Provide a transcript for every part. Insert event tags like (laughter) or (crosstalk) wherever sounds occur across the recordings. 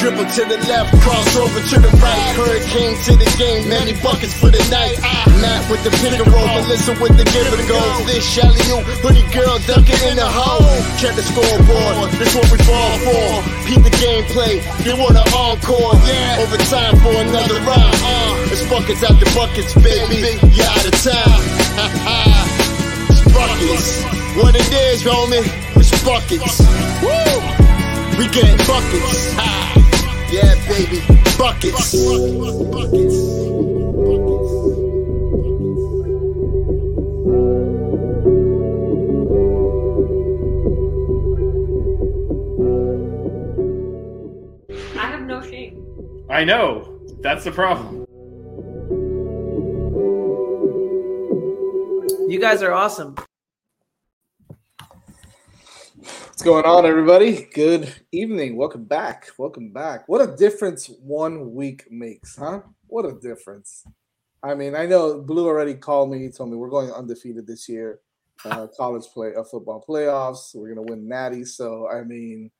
Ah, Dribble to the left, cross over to the right. Hurricane to the game, many buckets for the night. Matt with the pick and roll, Melissa with the give and go. This Shelly, you, hoodie girl dunking in the hole. Check the scoreboard, this what we fall for. Keep the gameplay, they want an encore. Yeah, overtime for another round. Uh, it's buckets out the buckets, baby. You out of time. it's buckets. What it is, homie, it's buckets. Woo! We get buckets. Ah, yeah, baby, buckets. I have no shame. I know. That's the problem. You guys are awesome. What's going on, everybody? Good evening. Welcome back. Welcome back. What a difference one week makes, huh? What a difference. I mean, I know Blue already called me. He told me we're going undefeated this year. Uh, (laughs) college play, uh, football playoffs. We're gonna win Natty. So I mean,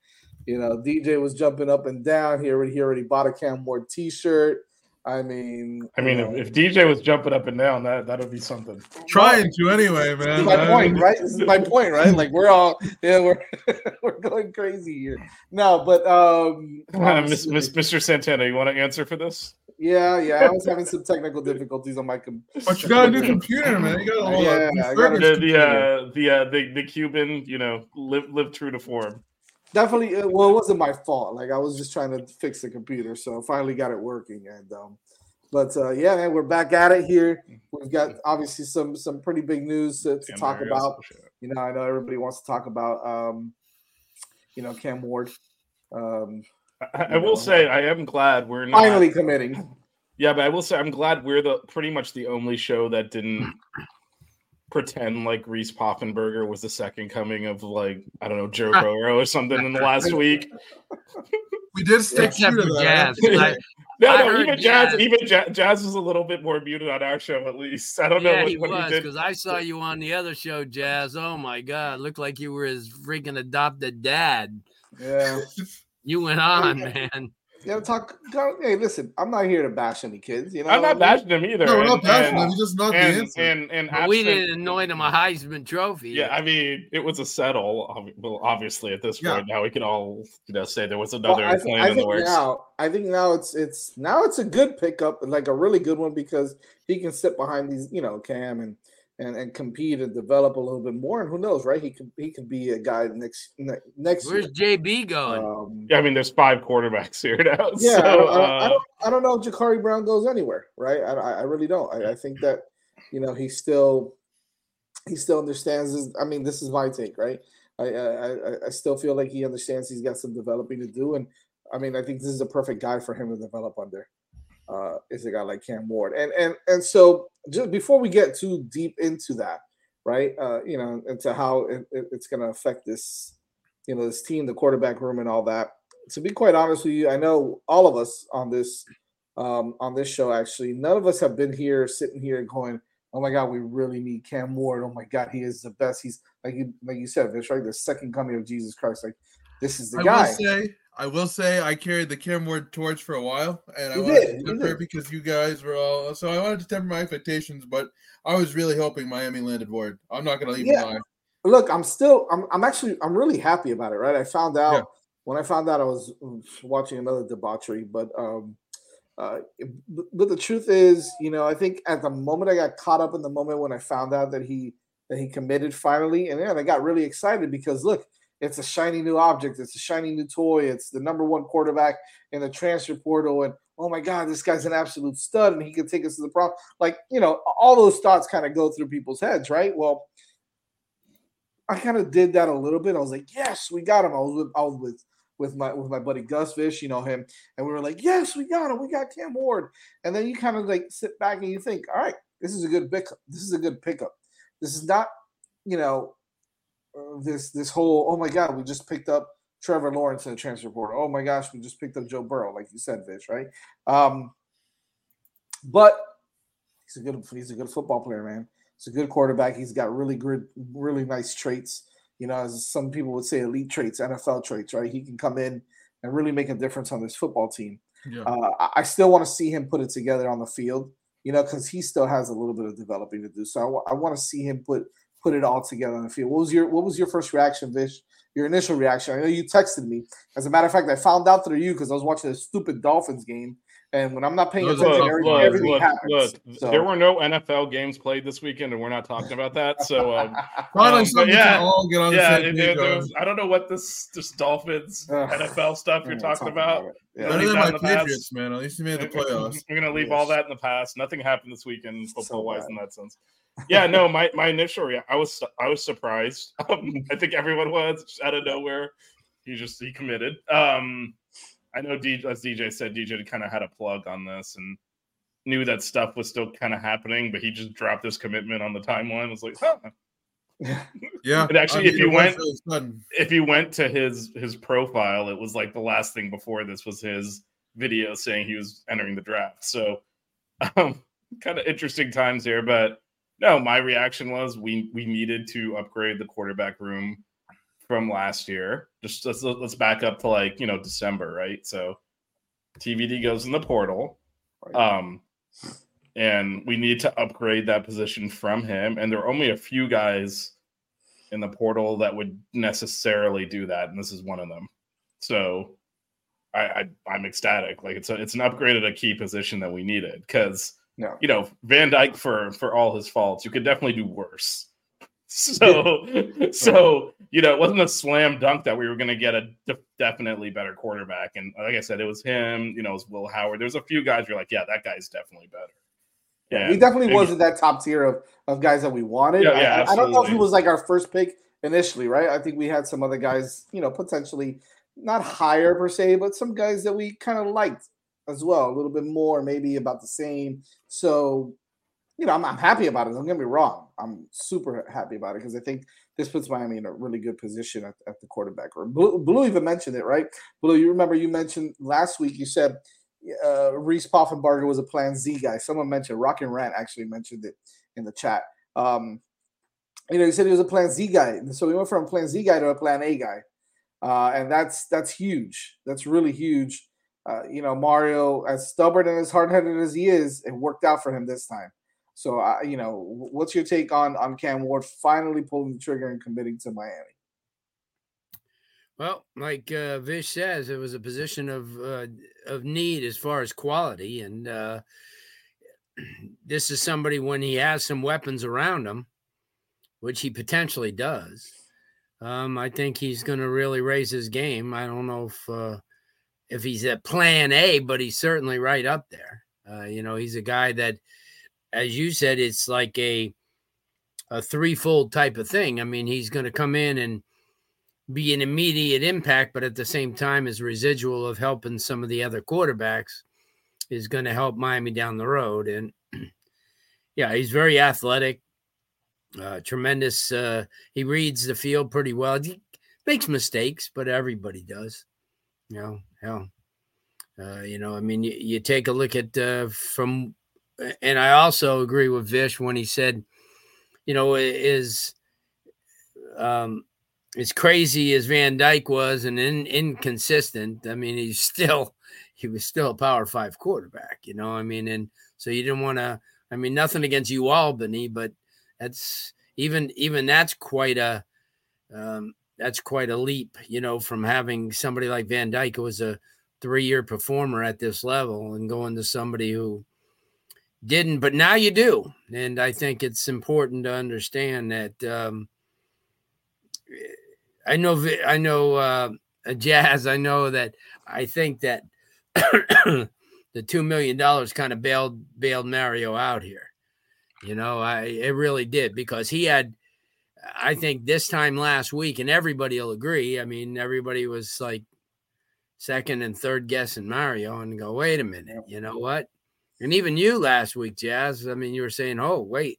you know, DJ was jumping up and down. He already he already bought a Cam Ward T-shirt. I mean, I mean, if, if DJ was jumping up and down, that that would be something. Trying to anyway, This man. is my I point, right? This is my point, right? (laughs) Like we're all yeah, we're (laughs) we're going crazy here. No, but um (laughs) Miss, Miss, Mr. Santana, you want to answer for this? yeah, yeah, I was having some technical difficulties on my computer. But you got a new computer, man. You got a whole Yeah, new I got a- The the computer. uh, the, uh, the the Cuban, you know, live live true to form. Definitely, uh, well, it wasn't my fault. Like I was just trying to fix the computer, so I finally got it working. And um, but uh, yeah, man, we're back at it here. We've got obviously some some pretty big news to, to talk about. You know, I know everybody wants to talk about um, you know, Cam Ward. Um, I, I will say I am glad we're not finally committing. Yeah, but I will say I'm glad we're the pretty much the only show that didn't pretend like Reese Poffenbarger was the second coming of like I don't know Joe ah. Burrow or something in the last week. (laughs) We did stick Except true for to that. Jazz. Eh? 'cause I- (laughs) No, I no, even Jazz, Jazz. even Jazz, Jazz was a little bit more muted on our show at least. I don't know yeah, what, he what was he did. because I saw you on the other show, Jazz. Oh my God, looked like you were his freaking adopted dad. Yeah. You went on, (laughs) man. You gotta talk. Go, hey, listen, I'm not here to bash any kids. You know, I'm not bashing them either. No, we're not and- bashing and- him. He's just not the answer. and and But we didn't anoint him a Heisman Trophy. Yeah, I mean, it was a settle. Well, obviously, at this Yeah. point, now we can all you know say there was Well, another I, thi- plan I in the think works. now, I think now it's it's now it's a good pickup, like a really good one because he can sit behind these, you know, Cam and and and compete and develop a little bit more. And who knows, right? He could he could be a guy next ne- next Where's year. JB going? Um, Yeah, I mean, there's five quarterbacks (laughs) here now. yeah, so, I, don't, I, don't, I, uh, don't, I don't know if Jacurri Brown goes anywhere, right? I, I I really don't. I, I think that you know he still he still understands. His, I mean, this is my take, right? I, I I- I still feel like he understands he's got some developing to do, and I mean, I think this is a perfect guy for him to develop under. Uh, is a guy like Cam Ward, and and and so just before we get too deep into that, right? Uh, you know, into how it, it- it's going to affect this, you know, this team, the quarterback room, and all that. To be quite honest with you, I know all of us on this um, on this show actually, none of us have been here sitting here going, "Oh my God, we really need Cam Ward. Oh my God, he is the best. He's like you like you said, it's right, the second coming of Jesus Christ. Like this is the I guy." will say, I will say, I carried the Cam Ward torch for a while, and I You wanted did, to temper did. because you guys were all. So I wanted to temper my expectations, but I was really hoping Miami landed Ward. I'm not going to even Yeah. lie. look i'm still i'm, I'm actually i'm really happy about it right i found out Yeah. when i found out i was mm, watching another debauchery but um Uh, but the truth is, you know, I think at the moment I got caught up in the moment when I found out that he that he committed finally, and then I got really excited because look, it's a shiny new object, it's a shiny new toy, it's the number one quarterback in the transfer portal, and oh my god, this guy's an absolute stud, and he can take us to the prom. Like you know, all those thoughts kind of go through people's heads, right? Well, I kind of did that a little bit. I was like, yes, we got him. I was with, I was with with my with my buddy Gus Fish, you know him, and we were like, yes, we got him. We got Cam Ward. And then you kind of like sit back and you think, all right, this is a good pickup. This is a good pickup. This is not, you know, this this whole oh my god, we just picked up Trevor Lawrence in the transfer portal. Oh my gosh, we just picked up Joe Burrow, like you said, Fish, right? Um, but he's a good he's a good football player, man. He's a good quarterback. He's got really good, really nice traits you know, as some people would say, elite traits, NFL traits, right? He can come in and really make a difference on this football team. Yeah. Uh, I still want to see him put it together on the field, you know, because he still has a little bit of developing to do. So I, w- I want to see him put put it all together on the field. What was your What was your first reaction, Vish? Your initial reaction? I know you texted me. As a matter of fact, I found out through you because I was watching a stupid Dolphins game and when I'm not paying look, attention, look, everything, look, everything look, happens. Look, so. there were no NFL games played this weekend, and we're not talking about that. So um, (laughs) um, yeah, all get on yeah, the same there, there was, I don't know what this this Dolphins NFL stuff you're talking about. about yeah. Better than my Patriots, past. man. At least you made the playoffs. We're gonna leave yes. all that in the past. Nothing happened this weekend football so wise in that sense. Yeah, no, my my initial reaction, I was I was surprised. (laughs) Um, I think everyone was out of nowhere. He just he committed. Um, I know DJ, as DJ said, DJ kind of had a plug on this and knew that stuff was still kind of happening, but he just dropped this commitment on the timeline. I was like, huh. (laughs) Yeah. And actually, I mean, if you went, if you went to his his profile, it was like the last thing before this was his video saying he was entering the draft. So, (laughs) um, kind of interesting times here. But no, my reaction was we we needed to upgrade the quarterback room from last year. Just let's let's back up to like you know December, right? So TVD goes in the portal, um, and we need to upgrade that position from him. And there are only a few guys in the portal that would necessarily do that, and this is one of them. So I, I am ecstatic. Like it's a, it's an upgrade at a key position that we needed because no. you know Van Dyke for for all his faults, you could definitely do worse. (laughs) So, so you know, it wasn't a slam dunk that we were going to get a de- definitely better quarterback. And like I said, it was him. You know, it was Will Howard. There's a few guys you're like, yeah, that guy's definitely better. Yeah, he definitely wasn't that top tier of, of guys that we wanted. Yeah, yeah I, I, don't know if he was like our first pick initially, right? I think we had some other guys, you know, potentially not higher per se, but some guys that we kind of liked as well, a little bit more, maybe about the same. So you know, I'm, I'm happy about it. Don't get me wrong. I'm super happy about it because I think this puts Miami in a really good position at, at the quarterback room. Blue, Blue, even mentioned it, right? Blue, you remember you mentioned last week, you said uh, Reese Poffenbarger was a plan Z guy. Someone mentioned, Rock and Rant actually mentioned it in the chat. Um, you know, he said he was a plan Z guy. So we went from plan Z guy to a plan A guy. Uh, and that's that's huge. That's really huge. Uh, you know, Mario, as stubborn and as hard headed as he is, it worked out for him this time. So, uh, you know, what's your take on on Cam Ward finally pulling the trigger and committing to Miami? Well, like uh, Vish says, it was a position of uh, of need as far as quality, and uh, (clears throat) this is somebody when he has some weapons around him, which he potentially does. Um, I think he's going to really raise his game. I don't know if uh, if he's at Plan A, but he's certainly right up there. Uh, you know, he's a guy that as you said, it's like a a threefold type of thing. I mean, he's going to come in and be an immediate impact, but at the same time, his residual of helping some of the other quarterbacks is going to help Miami down the road. And (clears throat) yeah, he's very athletic, uh, tremendous. Uh, he reads the field pretty well. He makes mistakes, but everybody does. You know, hell, uh, you know, I mean, you, you take a look at uh, from and I also agree with Vish when he said, you know, is um, as crazy as Van Dyke was and in, inconsistent. I mean, he's (laughs) still he was still a Power Five quarterback. You know, I mean, and so you didn't want to. I mean, nothing against you, Albany, but that's even even that's quite a um, that's quite a leap. You know, from having somebody like Van Dyke who was a three year performer at this level and going to somebody who didn't, but now you do. And I think it's important to understand that. Um, I know, I know, uh, (laughs) Jazz. I know that. I think that (coughs) the two million dollars kind of bailed bailed Mario out here. You know, I it really did because he had. I think this time last week, and everybody will agree. I mean, everybody was like second and third guessing Mario, and go, wait a minute, you know what? And even you last week, Jazz. I mean, you were saying, oh wait,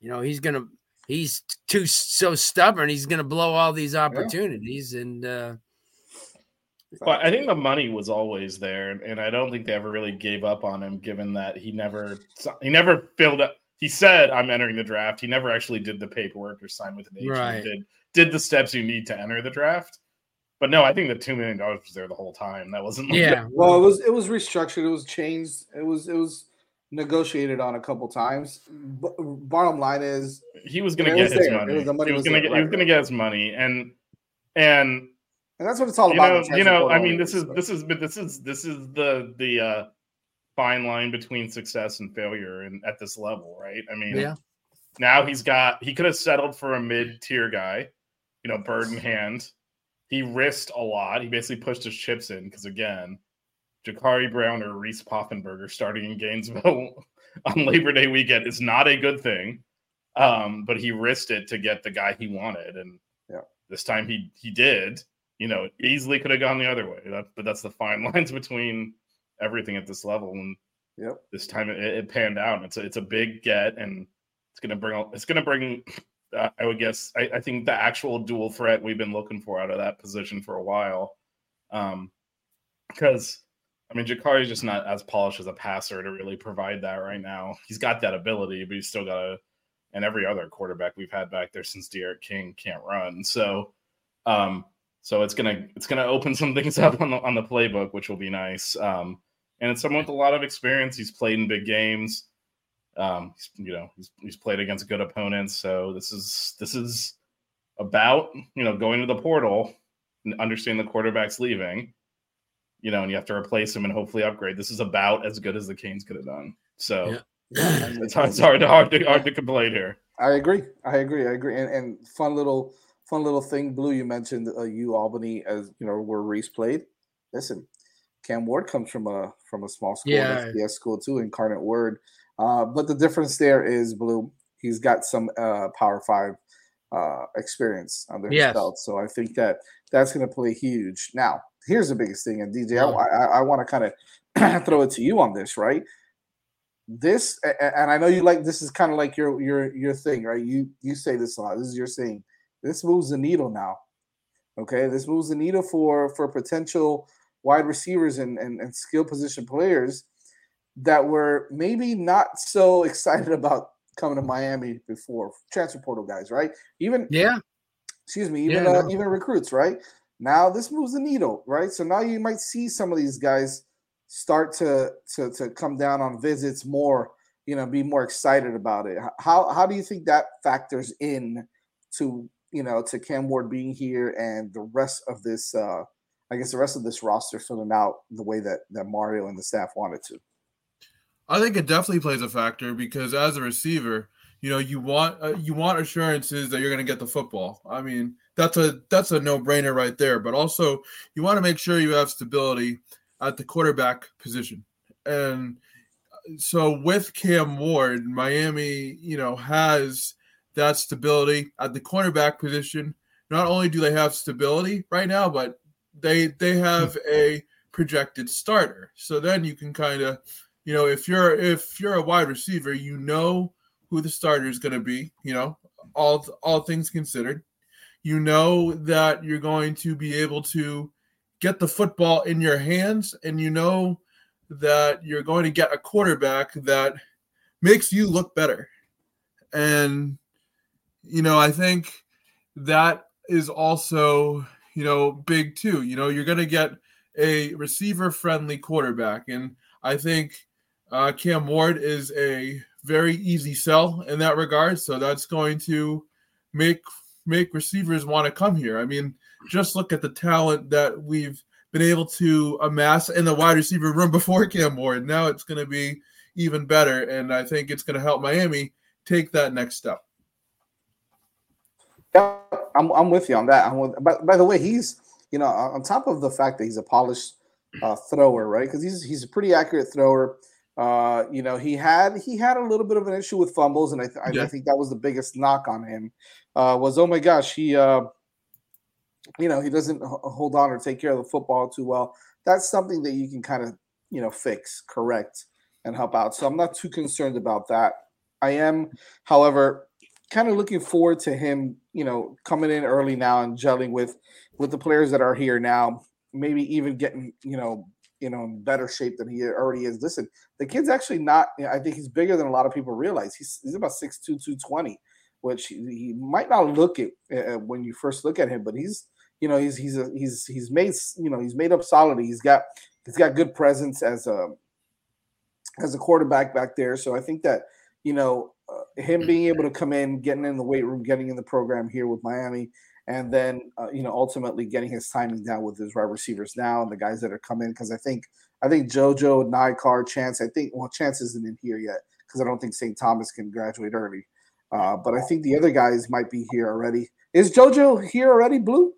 you know, he's gonna he's too so stubborn. He's gonna blow all these opportunities, yeah. and uh, well, I think the money was always there, and I don't think they ever really gave up on him, given that he never he never filled up. He said, "I'm entering the draft." He never actually did the paperwork or signed with an agent. Right. Did did the steps you need to enter the draft. But no, I think the two million dollars was there the whole time. That wasn't. Like yeah. Well, it was it was restructured. It was changed. It was it was negotiated on a couple times. But bottom line is, he was going to get his money. Was, money. He was, was going to get. Right, he was going to get his money, and and and that's what it's all you about. Know, you know, I mean, this is this is but this is this is the the uh, fine line between success and failure, and at this level, right? I mean, yeah. Now he's got he could have settled for a mid tier guy, you know, bird in hand. He risked a lot. He basically pushed his chips in because again, Jacurri Brown or Reese Poffenbarger starting in Gainesville (laughs) on Labor Day weekend is not a good thing. Um, but he risked it to get the guy he wanted, and yeah. this time he he did you know, easily could have gone the other way. That, but that's the fine (laughs) lines between everything at this level. And yep. this time it, it panned out. It's a, it's a big get, and it's gonna bring it's gonna bring. Uh, I would guess I, I, think the actual dual threat we've been looking for out of that position for a while, um, because I mean Jacurri is just not as polished as a passer to really provide that right now. He's got that ability, but he's still got a and every other quarterback we've had back there since D'Eriq King can't run. So um so it's gonna it's gonna open some (laughs) things up on the on the playbook, which will be nice. Um, and it's someone with a lot of experience. He's played in big games. Um, you know, he's, he's played against good opponents. So this is this is about you know going to the portal and understanding the quarterback's leaving. You know, and you have to replace him and hopefully upgrade. This is about as good as the Canes could have done. So yeah. (laughs) it's, hard, it's hard to hard to hard to complain here. I agree. I agree. I agree. And, and fun little fun little thing, Blue. You mentioned uh, U Albany as you know where Reese played. Listen, Cam Ward comes from a from a small school, yeah, FBS school too, Incarnate Word. Uh, but the difference there is Blue. He's got some uh, Power Five uh, experience under his yes. belt, so I think that that's going to play huge. Now, here's the biggest thing, and DJ, I, I, I want to kind of throw it to you on this, right? This, and I know you like this is kind of like your your your thing, right? You you say this a lot. This is your saying this moves the needle now. Okay, this moves the needle for for potential wide receivers and, and, and skill position players that were maybe not so (laughs) excited about coming to Miami before transfer portal guys, right? Even yeah, excuse me, even Yeah, uh, no. even recruits, right? Now this moves the needle, right? So now you might see some of these guys start to to to come down on visits more, you know, be more excited about it. How how do you think that factors in to you know, to Cam Ward being here and the rest of this, uh, I guess the rest of this roster filling out the way that that Mario and the staff wanted to. I think it definitely plays a factor because as a receiver, you know, you want uh, you want assurances that you're going to get the football. I mean, that's a that's a no brainer right there. But also, you want to make sure you have stability at the quarterback position. And uh, so with Cam Ward, Miami, you know, has that stability at the cornerback position. Not only do they have stability right now, but they they hmm. have a projected starter. So then you can kind of, you know, if you're if you're a wide receiver, you know who the starter is going to be. You know, all all things considered, you know that you're going to be able to get the football in your hands, and you know that you're going to get a quarterback that makes you look better. And you know, I think that is also, you know, big too. You know, you're going to get a receiver friendly quarterback. And I think uh, Cam Ward is a very easy sell in that regard. So that's going to make make receivers want to come here. I mean, just look at the talent that we've been able to amass in the wide receiver room before Cam Ward. Now it's going to be even better, and I think it's going to help Miami take that next step. Yeah, I'm, I'm with you on that. I'm with, by, by the way, he's you know on top of the fact that he's a polished uh, thrower, right? Because he's he's a pretty accurate thrower. Uh, you know, he had he had a little bit of an issue with fumbles, and I, th- yeah. I think that was the biggest knock on him. Uh, was oh my gosh, he uh, you know he doesn't hold on or take care of the football too well. That's something that you can kind of you know fix, correct, and help out. So I'm not too concerned about that. I am, however, kind of looking forward to him, you know, coming in early now and gelling with with the players that are here now. Maybe even getting, you know, you know, in better shape than he already is. Listen, the kid's actually not. I think he's bigger than a lot of people realize. He's he's about 6'2", 220, which he, might not look it uh, when you first look at him, but he's you know he's he's a, he's he's made you know he's made up solid. He's got he's got good presence as a as a quarterback back there. So I think that you know him being able to come in, getting in the weight room, getting in the program here with Miami, and then uh, you know ultimately getting his timing down with his wide receivers now and the guys that are coming because I think I think JoJo, Ny Carr, Chance. I think well Chance isn't in here yet because I don't think St. Thomas can graduate early. Uh, but I think the other guys might be here already. Is JoJo here already, Blue?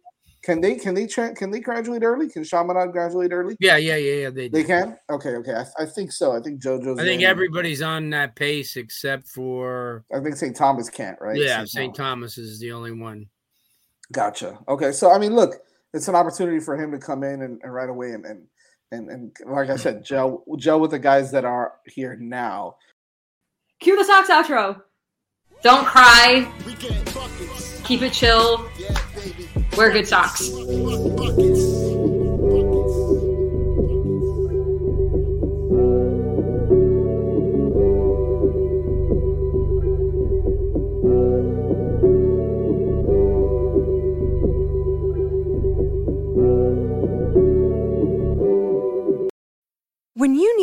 Can they can they tra- can they graduate early? Can Chaminade graduate early? Yeah, yeah, yeah, yeah. They, they can. Okay, okay. I, I, think so. I think JoJo's. I think everybody's on that pace except for. I think St. Thomas can't, right? Yeah, St. Thomas. Thomas is the only one. Gotcha. Okay, so I mean, look, it's an opportunity for him to come in and, and right away and, and and and like I said, gel gel with the guys that are here now. Cue the Sox outro. Don't cry. Keep it chill. Wear good socks.